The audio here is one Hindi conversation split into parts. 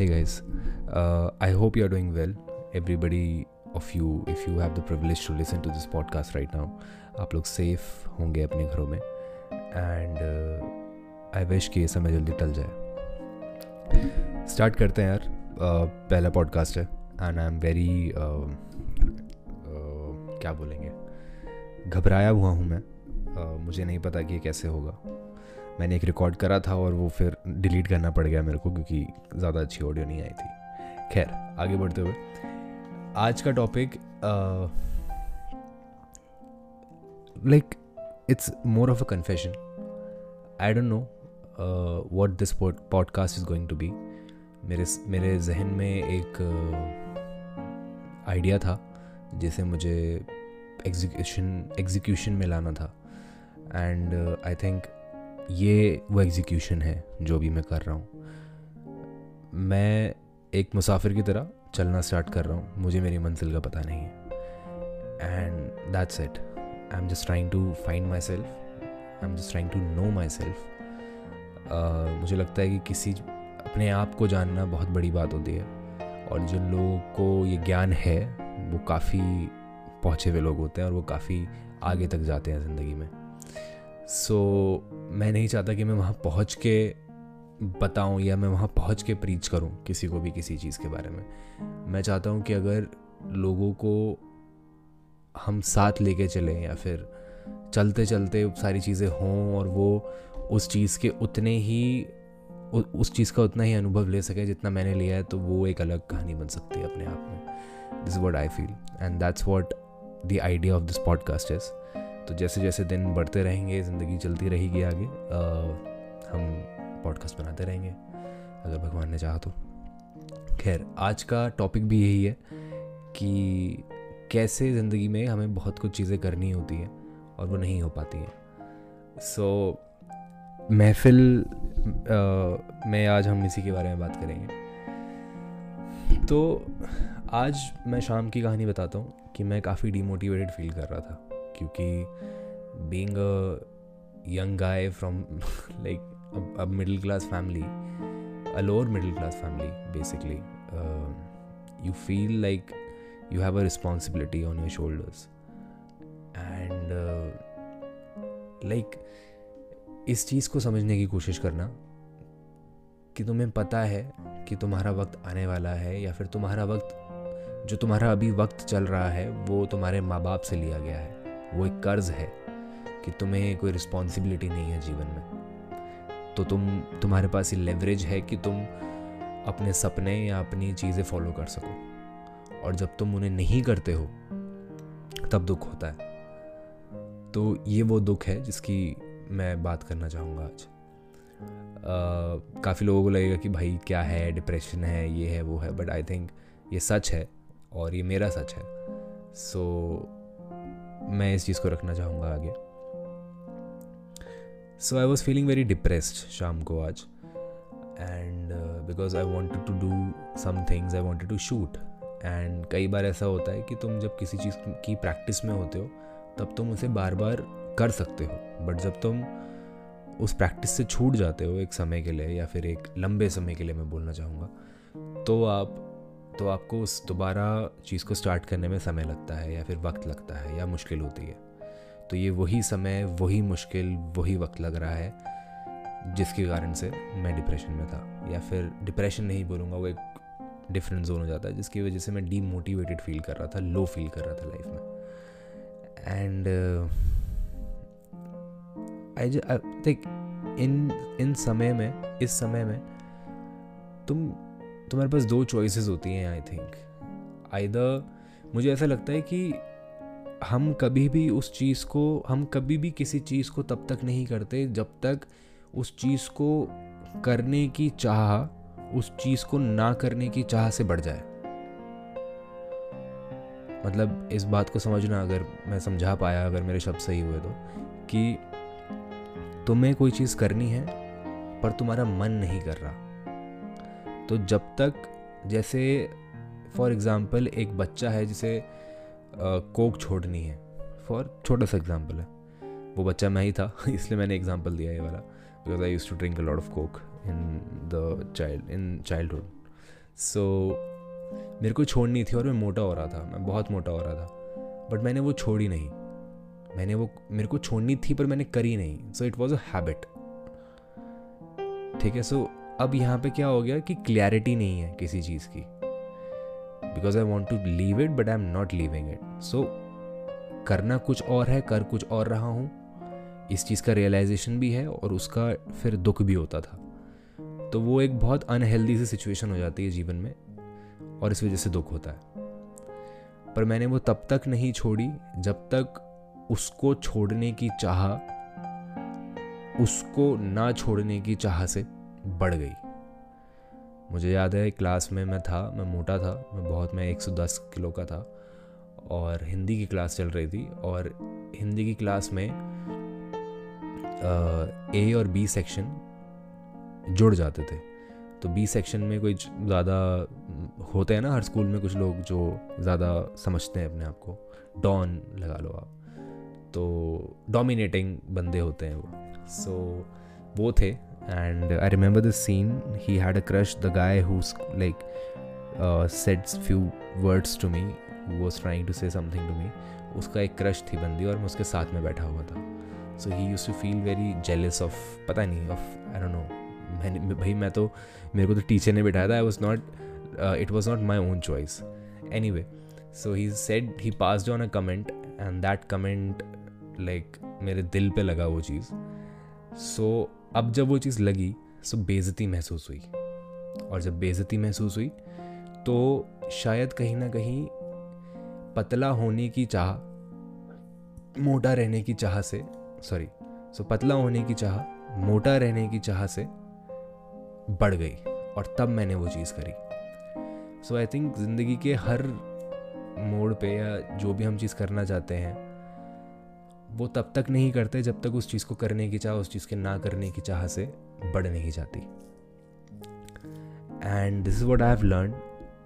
Hey guys, uh, I hope you are doing well. Everybody of you, if you have the privilege to listen to this podcast right now, आप लोग सेफ़ होंगे अपने घरों में एंड आई विश कि ये समय जल्दी टल जाए स्टार्ट करते हैं यार uh, पहला पॉडकास्ट है एंड आई एम वेरी क्या बोलेंगे घबराया हुआ हूँ मैं uh, मुझे नहीं पता कि ये कैसे होगा मैंने एक रिकॉर्ड करा था और वो फिर डिलीट करना पड़ गया मेरे को क्योंकि ज़्यादा अच्छी ऑडियो नहीं आई थी। खैर आगे बढ़ते हुए। आज का topic like it's more of a confession I don't know what this podcast is going to be मेरे मेरे जहन में एक आइडिया uh, था जिसे मुझे एग्जीक्यूशन एग्जीक्यूशन में लाना था। एंड आई थिंक ये वो एग्जीक्यूशन है जो भी मैं कर रहा हूँ। मैं एक मुसाफिर की तरह चलना स्टार्ट कर रहा हूँ। मुझे मेरी मंजिल का पता नहीं है। And that's it I am just trying to find myself I am just trying to know myself मुझे लगता है कि किसी अपने आप को जानना बहुत बड़ी बात होती है। और जिन लोगों को ये ज्ञान है, वो काफ़ी पहुँचे हुए लोग होते हैं और वो काफ़ी आगे तक जाते हैं ज़िंदगी में। सो so, मैं नहीं चाहता कि मैं वहाँ पहुँच के बताऊँ या मैं वहाँ पहुँच के प्रीच करूँ किसी को भी किसी चीज़ के बारे में। मैं चाहता हूँ कि अगर लोगों को हम साथ लेके चलें या फिर चलते चलते सारी चीज़ें हों और वो उस चीज़ के उतने ही उ, उस चीज़ का उतना ही अनुभव ले सकें जितना मैंने लिया है तो वो एक अलग कहानी बन सकती है अपने आप में। This what I feel and that's what the idea of this podcast is तो जैसे जैसे दिन बढ़ते रहेंगे ज़िंदगी चलती रहेगी आगे आ, हम पॉडकास्ट बनाते रहेंगे अगर भगवान ने चाहा तो। खैर आज का टॉपिक भी यही है कि कैसे ज़िंदगी में हमें बहुत कुछ चीज़ें करनी होती हैं और वो नहीं हो पाती हैं। सो so, महफिल में आज हम इसी के बारे में बात करेंगे। तो आज मैं शाम की कहानी बताता हूँ कि मैं काफ़ी डीमोटिवेटेड फील कर रहा था। क्योंकि being young guy from like a middle class family a lower middle class family basically you feel like have a responsibility on your shoulders. And uh, like इस चीज़ को समझने की कोशिश करना कि तुम्हें पता है कि तुम्हारा वक्त आने वाला है या फिर तुम्हारा वक्त जो तुम्हारा अभी वक्त चल रहा है वो तुम्हारे माँ बाप से लिया गया है। वो एक कर्ज है कि तुम्हें कोई रिस्पॉन्सिबिलिटी नहीं है जीवन में। तो तुम तुम्हारे पास ये लेवरेज है कि तुम अपने सपने या अपनी चीज़ें फॉलो कर सको। और जब तुम उन्हें नहीं करते हो तब दुख होता है। तो ये वो दुख है जिसकी मैं बात करना चाहूँगा आज। काफ़ी लोगों को लगेगा कि भाई क्या है डिप्रेशन है ये है वो है बट आई थिंक ये सच है और ये मेरा सच है। सो so, मैं इस चीज़ को रखना चाहूँगा आगे। So I was feeling very depressed शाम को आज। And because I wanted to do some things I wanted to shoot and कई बार ऐसा होता है कि तुम जब किसी चीज़ की प्रैक्टिस में होते हो, तब तुम उसे बार बार कर सकते हो। बट जब तुम उस प्रैक्टिस से छूट जाते हो एक समय के लिए या फिर एक लंबे समय के लिए मैं बोलना चाहूँगा तो आप तो आपको उस दोबारा चीज़ को स्टार्ट करने में समय लगता है या फिर वक्त लगता है या मुश्किल होती है। तो ये वही समय, वही मुश्किल, वही वक्त लग रहा है, जिसके कारण से मैं डिप्रेशन में था। या फिर डिप्रेशन नहीं बोलूँगा, वो एक डिफरेंट जोन हो जाता है, जिसकी वजह से मैं डीमोटिवेटेड फील कर रहा था लो फील कर रहा था लाइफ में। एंड आई देख, इन इन समय में, इस समय में तुम तुम्हारे पास दो चॉइसेस होती हैं आई थिंक आइदर मुझे ऐसा लगता है कि हम कभी भी उस चीज़ को, हम कभी भी किसी चीज़ को तब तक नहीं करते जब तक उस चीज़ को करने की चाह, उस चीज़ को ना करने की चाह से बढ़ जाए। मतलब इस बात को समझना अगर मैं समझा पाया, अगर मेरे शब्द सही हुए तो कि तुम्हें कोई चीज़ करनी है, पर तुम्हारा मन नहीं कर रहा। तो जब तक जैसे फॉर एग्ज़ाम्पल एक बच्चा है जिसे कोक छोड़नी है फॉर छोटा सा एग्ज़ाम्पल है। वो बच्चा मैं ही था, इसलिए मैंने एग्ज़ाम्पल दिया ये वाला because I use to drink a lot of coke in the child in childhood so मेरे को छोड़नी थी और मैं मोटा हो रहा था, मैं बहुत मोटा हो रहा था बट मैंने वो छोड़ी नहीं। मैंने वो, मेरे को छोड़नी थी पर मैंने करी नहीं so it was a habit ठीक है सो अब यहाँ पे क्या हो गया कि क्लैरिटी नहीं है किसी चीज़ की। Because I want to leave it but I am not leaving it so करना कुछ और है, कर कुछ और रहा हूँ। इस चीज़ का रियलाइजेशन भी है और उसका फिर दुख भी होता था। तो वो एक बहुत अनहेल्दी सी सिचुएशन हो जाती है जीवन में और इस वजह से दुख होता है। पर मैंने वो तब तक नहीं छोड़ी जब तक उसको छोड़ने की चाह, उसको ना छोड़ने की चाह से बढ़ गई। मुझे याद है क्लास में मैं था मैं मोटा था मैं बहुत मैं 110 किलो का था और हिंदी की क्लास चल रही थी और हिंदी की क्लास में ए और बी सेक्शन जुड़ जाते थे। तो बी सेक्शन में कोई ज़्यादा होते हैं ना हर स्कूल में कुछ लोग जो ज़्यादा समझते हैं अपने आप को। डॉन लगा लो आप। तो डोमिनेटिंग बंदे होते हैं वो। सो so, वो थे। And I remember this scene he had a crush the guy whose like sets few words to me was trying to say something to me उसका एक क्रश थी बंदी और मैं उसके साथ में बैठा हुआ था। So he use to feel very jealous of पता नहीं ऑफ़ आई डोंट नो मैंने, भाई मैं तो मेरे को तो टीचर ने बिठाया था I was not it was not my own choice anyway so he said he pass on a comment and that comment like मेरे दिल पे लगा वो चीज़। सो so, अब जब वो चीज़ लगी सो so बेज़ती महसूस हुई। और जब बेज़ती महसूस हुई तो शायद कहीं ना कहीं पतला होने की चाह मोटा रहने की चाह से सॉरी सो पतला होने की चाह मोटा रहने की चाह से बढ़ गई। और तब मैंने वो चीज़ करी। सो आई थिंक ज़िंदगी के हर मोड़ पे या जो भी हम चीज़ करना चाहते हैं वो तब तक नहीं करते जब तक उस चीज़ को करने की चाह, उस चीज़ के ना करने की चाह से बढ़ नहीं जाती। And this is what I have learn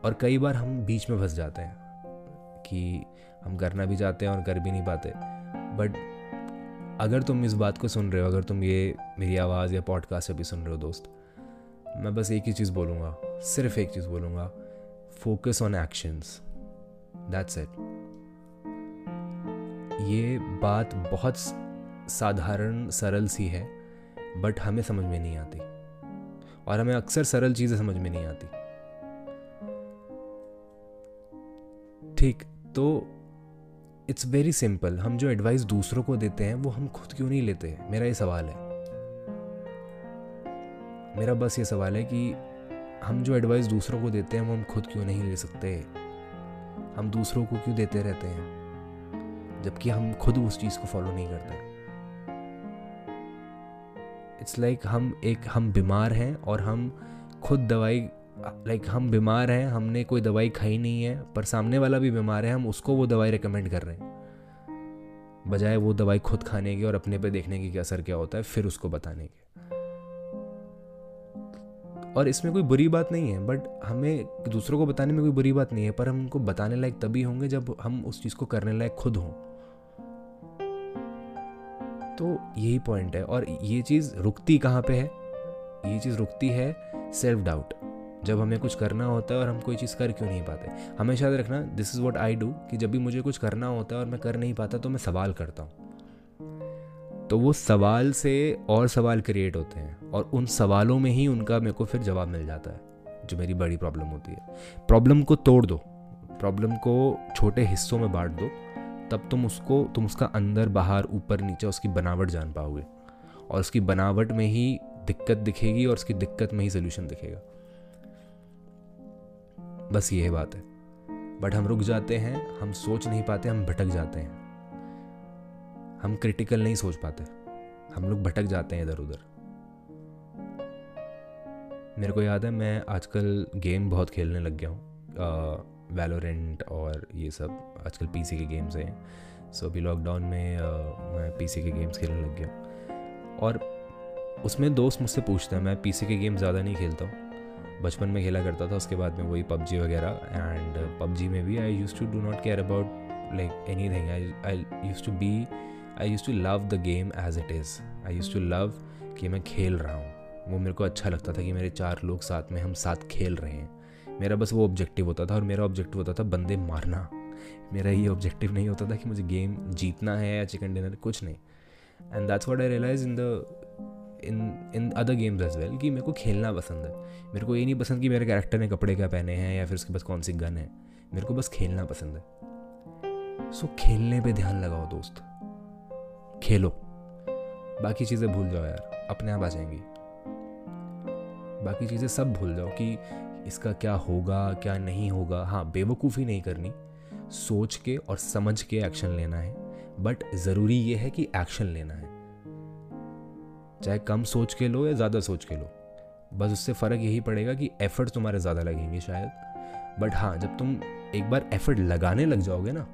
और कई बार हम बीच में फंस जाते हैं कि हम करना भी चाहते हैं और कर भी नहीं पाते। बट अगर तुम इस बात को सुन रहे हो, अगर तुम ये मेरी आवाज़ या पॉडकास्ट अभी सुन रहे हो दोस्त, मैं बस एक ही चीज़ बोलूँगा, सिर्फ़ एक चीज़ बोलूँगा focus on actions that's it ये बात बहुत साधारण, सरल सी है बट हमें समझ में नहीं आती। और हमें अक्सर सरल चीज़ें समझ में नहीं आती। ठीक तो इट्स वेरी सिंपल हम जो एडवाइस दूसरों को देते हैं, वो हम खुद क्यों नहीं लेते? हैं मेरा ये सवाल है। मेरा बस ये सवाल है कि हम जो एडवाइस दूसरों को देते हैं, वो हम खुद क्यों नहीं ले सकते? हम दूसरों को क्यों देते रहते हैं? जबकि हम खुद उस चीज़ को फॉलो नहीं करते। इट्स लाइक like हम एक, हम बीमार हैं और हम खुद दवाई लाइक like हम बीमार हैं, हमने कोई दवाई खाई नहीं है, पर सामने वाला भी बीमार है, हम उसको वो दवाई रिकमेंड कर रहे हैं। बजाय वो दवाई खुद खाने की और अपने पे देखने की असर क्या होता है, फिर उसको बताने के। और इसमें कोई बुरी बात नहीं है बट हमें दूसरों को बताने में कोई बुरी बात नहीं है, पर हम उनको बताने लायक तभी होंगे जब हम उस चीज़ को करने लायक खुद हों। तो यही पॉइंट है। और ये चीज़ रुकती कहाँ पे है? ये चीज़ रुकती है सेल्फ डाउट जब हमें कुछ करना होता है और हम कोई चीज़ कर क्यों नहीं पाते? हमेशा याद रखना this is what I do कि जब भी मुझे कुछ करना होता है और मैं कर नहीं पाता तो मैं सवाल करता हूँ। तो वो सवाल से और सवाल क्रिएट होते हैं और उन सवालों में ही उनका मेरे को फिर जवाब मिल जाता है, जो मेरी बड़ी प्रॉब्लम होती है। प्रॉब्लम को तोड़ दो। प्रॉब्लम को छोटे हिस्सों में बांट दो। तब तुम उसको, तुम उसका अंदर, बाहर, ऊपर, नीचे, उसकी बनावट जान पाओगे। और उसकी बनावट में ही दिक्कत दिखेगी और उसकी दिक्कत में ही सोल्यूशन दिखेगा। बस ये बात है। बट हम रुक जाते हैं, हम सोच नहीं पाते, हम भटक जाते हैं। हम क्रिटिकल नहीं सोच पाते। हम लोग भटक जाते हैं इधर उधर। मेरे को याद है, मैं आजकल गेम बहुत खेलने लग गया हूँ। वैलोरेंट और ये सब आजकल पीसी के गेम्स हैं। सो अभी लॉकडाउन में मैं पीसी के गेम्स खेलने लग गया। और उसमें दोस्त मुझसे पूछते हैं, मैं पीसी के गेम ज़्यादा नहीं खेलता हूँ। बचपन में खेला करता था, उसके बाद में वही पबजी वगैरह एंड पबजी में भी I use to do not care about like anything I use to be I use to love the game as it is I use to love कि मैं खेल रहा हूँ। वो मेरे को अच्छा लगता था कि मेरे चार लोग साथ में हम साथ खेल रहे हैं। मेरा बस वो ऑब्जेक्टिव होता था और मेरा ऑब्जेक्टिव होता था बंदे मारना। मेरा ये ऑब्जेक्टिव नहीं होता था कि मुझे गेम जीतना है या चिकन डिनर कुछ नहीं। And that's what I realize in the in in other games as well कि मेरे को खेलना पसंद है। मेरे को ये नहीं पसंद कि मेरे कैरेक्टर ने कपड़े क्या पहने हैं या फिर उसके पास कौन सी गन है। मेरे को बस खेलना पसंद है। सो so, खेलने पे ध्यान लगाओ दोस्त। खेलो। बाकी चीज़ें भूल जाओ यार। अपने आप आ जाएँगी। बाकी चीज़ें सब भूल जाओ कि इसका क्या होगा, क्या नहीं होगा? हाँ बेवकूफ़ी नहीं करनी। सोच के और समझ के एक्शन लेना है। बट ज़रूरी ये है कि एक्शन लेना है। चाहे कम सोच के लो या ज़्यादा सोच के लो। बस उससे फ़र्क यही पड़ेगा कि एफर्ट तुम्हारे ज़्यादा लगेंगे शायद। बट हाँ जब तुम एक बार एफर्ट लगाने लग जाओगे ना,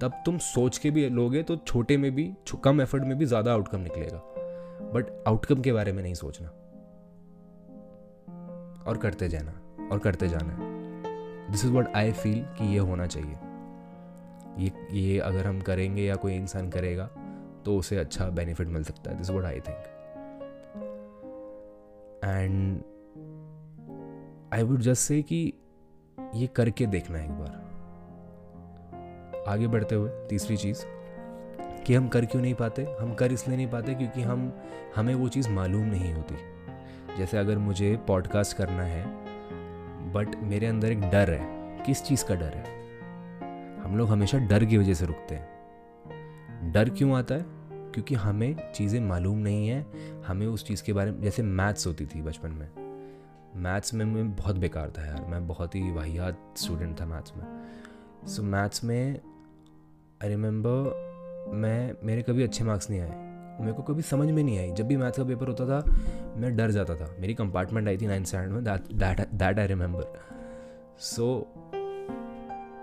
तब तुम सोच के भी लोगे तो छोटे में भी कम एफर्ट में भी ज़्यादा आउटकम निकलेगा। बट आउटकम के बारे में नहीं सोचना। और करते जाना। और करते जाना है। This is what I feel कि ये होना चाहिए। ये ये अगर हम करेंगे या कोई इंसान करेगा तो उसे अच्छा बेनिफिट मिल सकता है। This what I think and I would just say कि ये करके देखना एक बार। आगे बढ़ते हुए, तीसरी चीज़, कि हम कर क्यों नहीं पाते? हम कर इसलिए नहीं पाते क्योंकि हम, हमें वो चीज़ मालूम नहीं होती। जैसे अगर मुझे पॉडकास्ट करना है बट मेरे अंदर एक डर है। किस चीज़ का डर है? हम लोग हमेशा डर की वजह से रुकते हैं। डर क्यों आता है? क्योंकि हमें चीज़ें मालूम नहीं है। हमें उस चीज़ के बारे में जैसे मैथ्स होती थी बचपन में। मैथ्स में मैं बहुत बेकार था यार। मैं बहुत ही वाहियात स्टूडेंट था मैथ्स में। सो so, मैथ्स में आई रिमेंबर मैं मेरे कभी अच्छे मार्क्स नहीं आए। मेरे को कभी समझ में नहीं आई। जब भी मैथ्स का पेपर होता था मैं डर जाता था। मेरी कंपार्टमेंट आई थी नाइन्थ स्टैंड में दैट आई रिमेंबर सो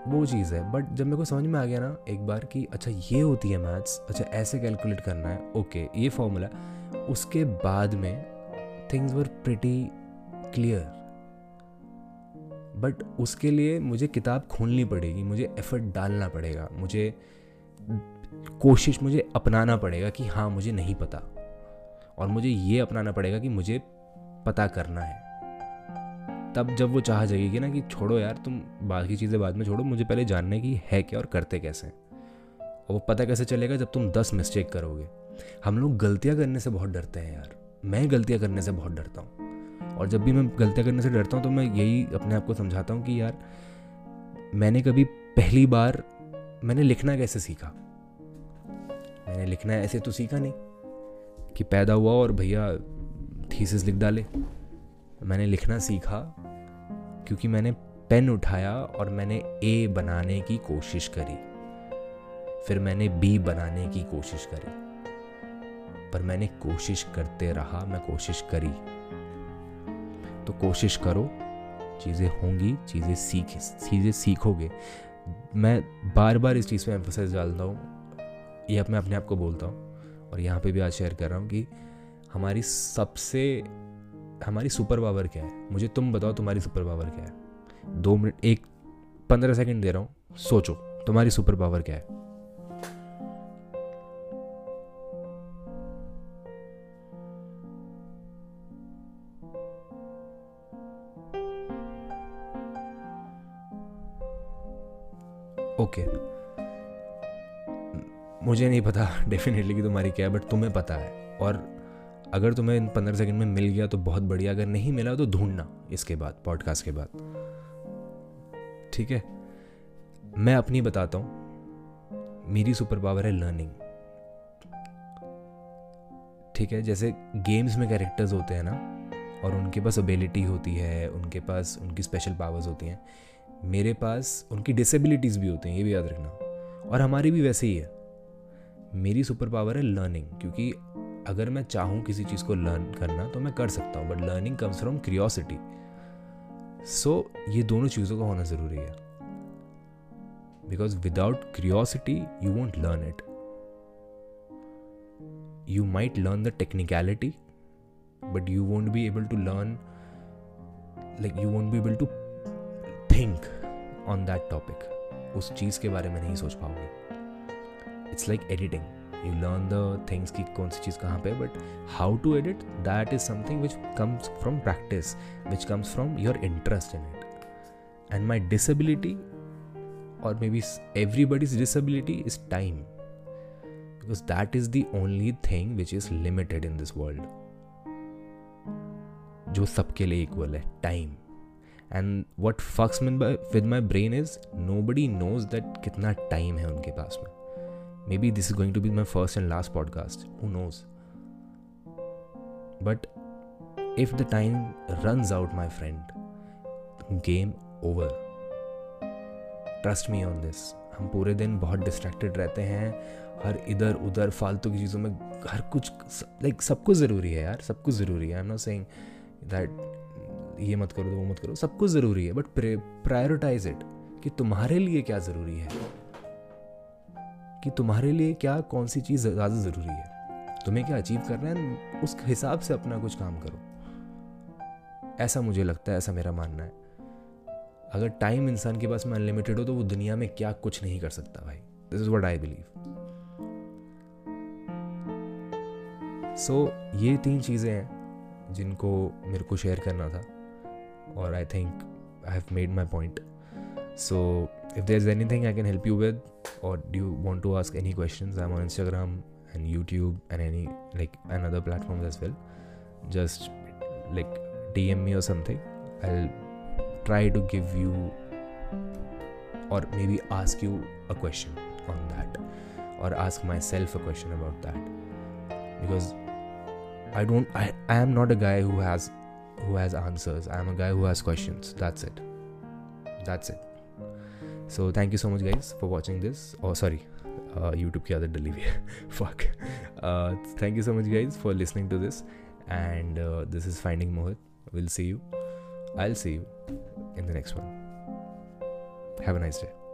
वो चीज़ है। बट जब मेरे को समझ में आ गया ना एक बार कि अच्छा ये होती है मैथ्स अच्छा ऐसे कैलकुलेट करना है ओके ये फॉर्मूला उसके बाद में things were pretty clear but उसके लिए मुझे किताब खोलनी पड़ेगी, मुझे एफर्ट डालना पड़ेगा, मुझे कोशिश, मुझे अपनाना पड़ेगा कि हाँ मुझे नहीं पता। और मुझे ये अपनाना पड़ेगा कि मुझे पता करना है। तब जब वो चाह जाएगी ना कि छोड़ो यार, तुम बाकी चीज़ें बाद में छोड़ो, मुझे पहले जानने की है क्या और करते कैसे? और वो पता कैसे चलेगा जब तुम दस मिस्टेक करोगे। हम लोग गलतियाँ करने से बहुत डरते हैं यार। मैं गलतियाँ करने से बहुत डरता हूँ। और जब भी मैं गलतियाँ करने से डरता हूँ तो मैं यही अपने आप को समझाता हूँ कि यार, मैंने कभी पहली बार मैंने लिखना कैसे सीखा? मैंने लिखना ऐसे तो सीखा नहीं। कि पैदा हुआ और भैया थीसिस लिख डाले। मैंने लिखना सीखा क्योंकि मैंने पेन उठाया और मैंने ए बनाने की कोशिश करी। फिर मैंने बी बनाने की कोशिश करी। पर मैंने कोशिश करते रहा, मैं कोशिश करी। तो कोशिश करो, चीज़ें होंगी, चीज़ें सीख, चीज़ें सीखोगे। मैं बार बार इस चीज़ पे एम्फोसाइज डालता हूँ। ये मैं अपने आप को बोलता हूँ। और यहाँ पे भी आज शेयर कर रहा हूँ कि हमारी सबसे, हमारी सुपर पावर क्या है? मुझे तुम बताओ तुम्हारी सुपर पावर क्या है? दो मिनट, एक, पंद्रह सेकंड दे रहा हूँ। सोचो, तुम्हारी सुपर पावर क्या है? Okay okay. मुझे नहीं पता डेफिनेटली कि तुम्हारी क्या है बट तुम्हें पता है। और अगर तुम्हें इन पंद्रह सेकंड में मिल गया तो बहुत बढ़िया, अगर नहीं मिला तो ढूंढना इसके बाद पॉडकास्ट के बाद। ठीक है? मैं अपनी बताता हूँ। मेरी सुपर पावर है लर्निंग ठीक है? जैसे गेम्स में कैरेक्टर्स होते हैं ना, और उनके पास एबिलिटी होती है, उनके पास उनकी स्पेशल पावर्स होती हैं, मेरे पास उनकी डिसेबिलिटीज़ भी होती हैं, ये भी याद रखना। और हमारी भी वैसे ही है। मेरी सुपर पावर है लर्निंग क्योंकि अगर मैं चाहूँ किसी चीज़ को लर्न करना तो मैं कर सकता हूँ but learning comes from curiosity so ये दोनों चीज़ों का होना ज़रूरी है। Because without curiosity you won't learn it you might learn the technicality but you won't be able to learn like you won't be able to think on that topic उस चीज़ के बारे में नहीं सोच पाओगे। It's like editing you learn the things की कौन सी चीज़ कहाँ पे but how to edit that is something which comes from practice which comes from your interest in it and my my और maybe everybody's disability is time because that is the only thing which is limited in this world. जो सबके लिए इक्वल है time and what fucks with my brain is nobody knows that कितना टाइम है उनके पास में. Maybe this is going to be my first and last podcast who knows but if the time runs out my friend game over trust me on this हम पूरे दिन बहुत डिस्ट्रैक्टेड रहते हैं। हर इधर उधर फालतू की चीज़ों में हर कुछ लाइक सब कुछ ज़रूरी है यार। सब कुछ ज़रूरी है। I am not saying that ये मत करो तो वो मत करो। सब कुछ ज़रूरी है बट प्रायोरिटाइज इट कि तुम्हारे लिए क्या ज़रूरी है। कि तुम्हारे लिए क्या, कौन सी चीज़ ज़्यादा ज़रूरी है? तुम्हें क्या अचीव करना है? उस हिसाब से अपना कुछ काम करो। ऐसा मुझे लगता है, ऐसा मेरा मानना है। अगर टाइम इंसान के पास में अनलिमिटेड हो तो वो दुनिया में क्या कुछ नहीं कर सकता भाई। This is what I believe so ये तीन चीज़ें हैं, जिनको मेरे को शेयर करना था। और I think I have made my point so if there's anything I can help you with, or do you want to ask any questions, I'm on Instagram and YouTube and any like and other platforms as well. Just like DM me or something. I'll try to give you or maybe ask you a question on that or ask myself a question about that. Because i don't i, I am not a guy who has who has answers. I am a guy who has questions. That's it. That's it so thank you so much guys for watching this. Oh sorry. Uh, youtube ki adat dali fuck. Uh, thank you so much guys for listening to this. And uh, this is finding mohit. We'll see you. I'll see you in the next one. Have a nice day.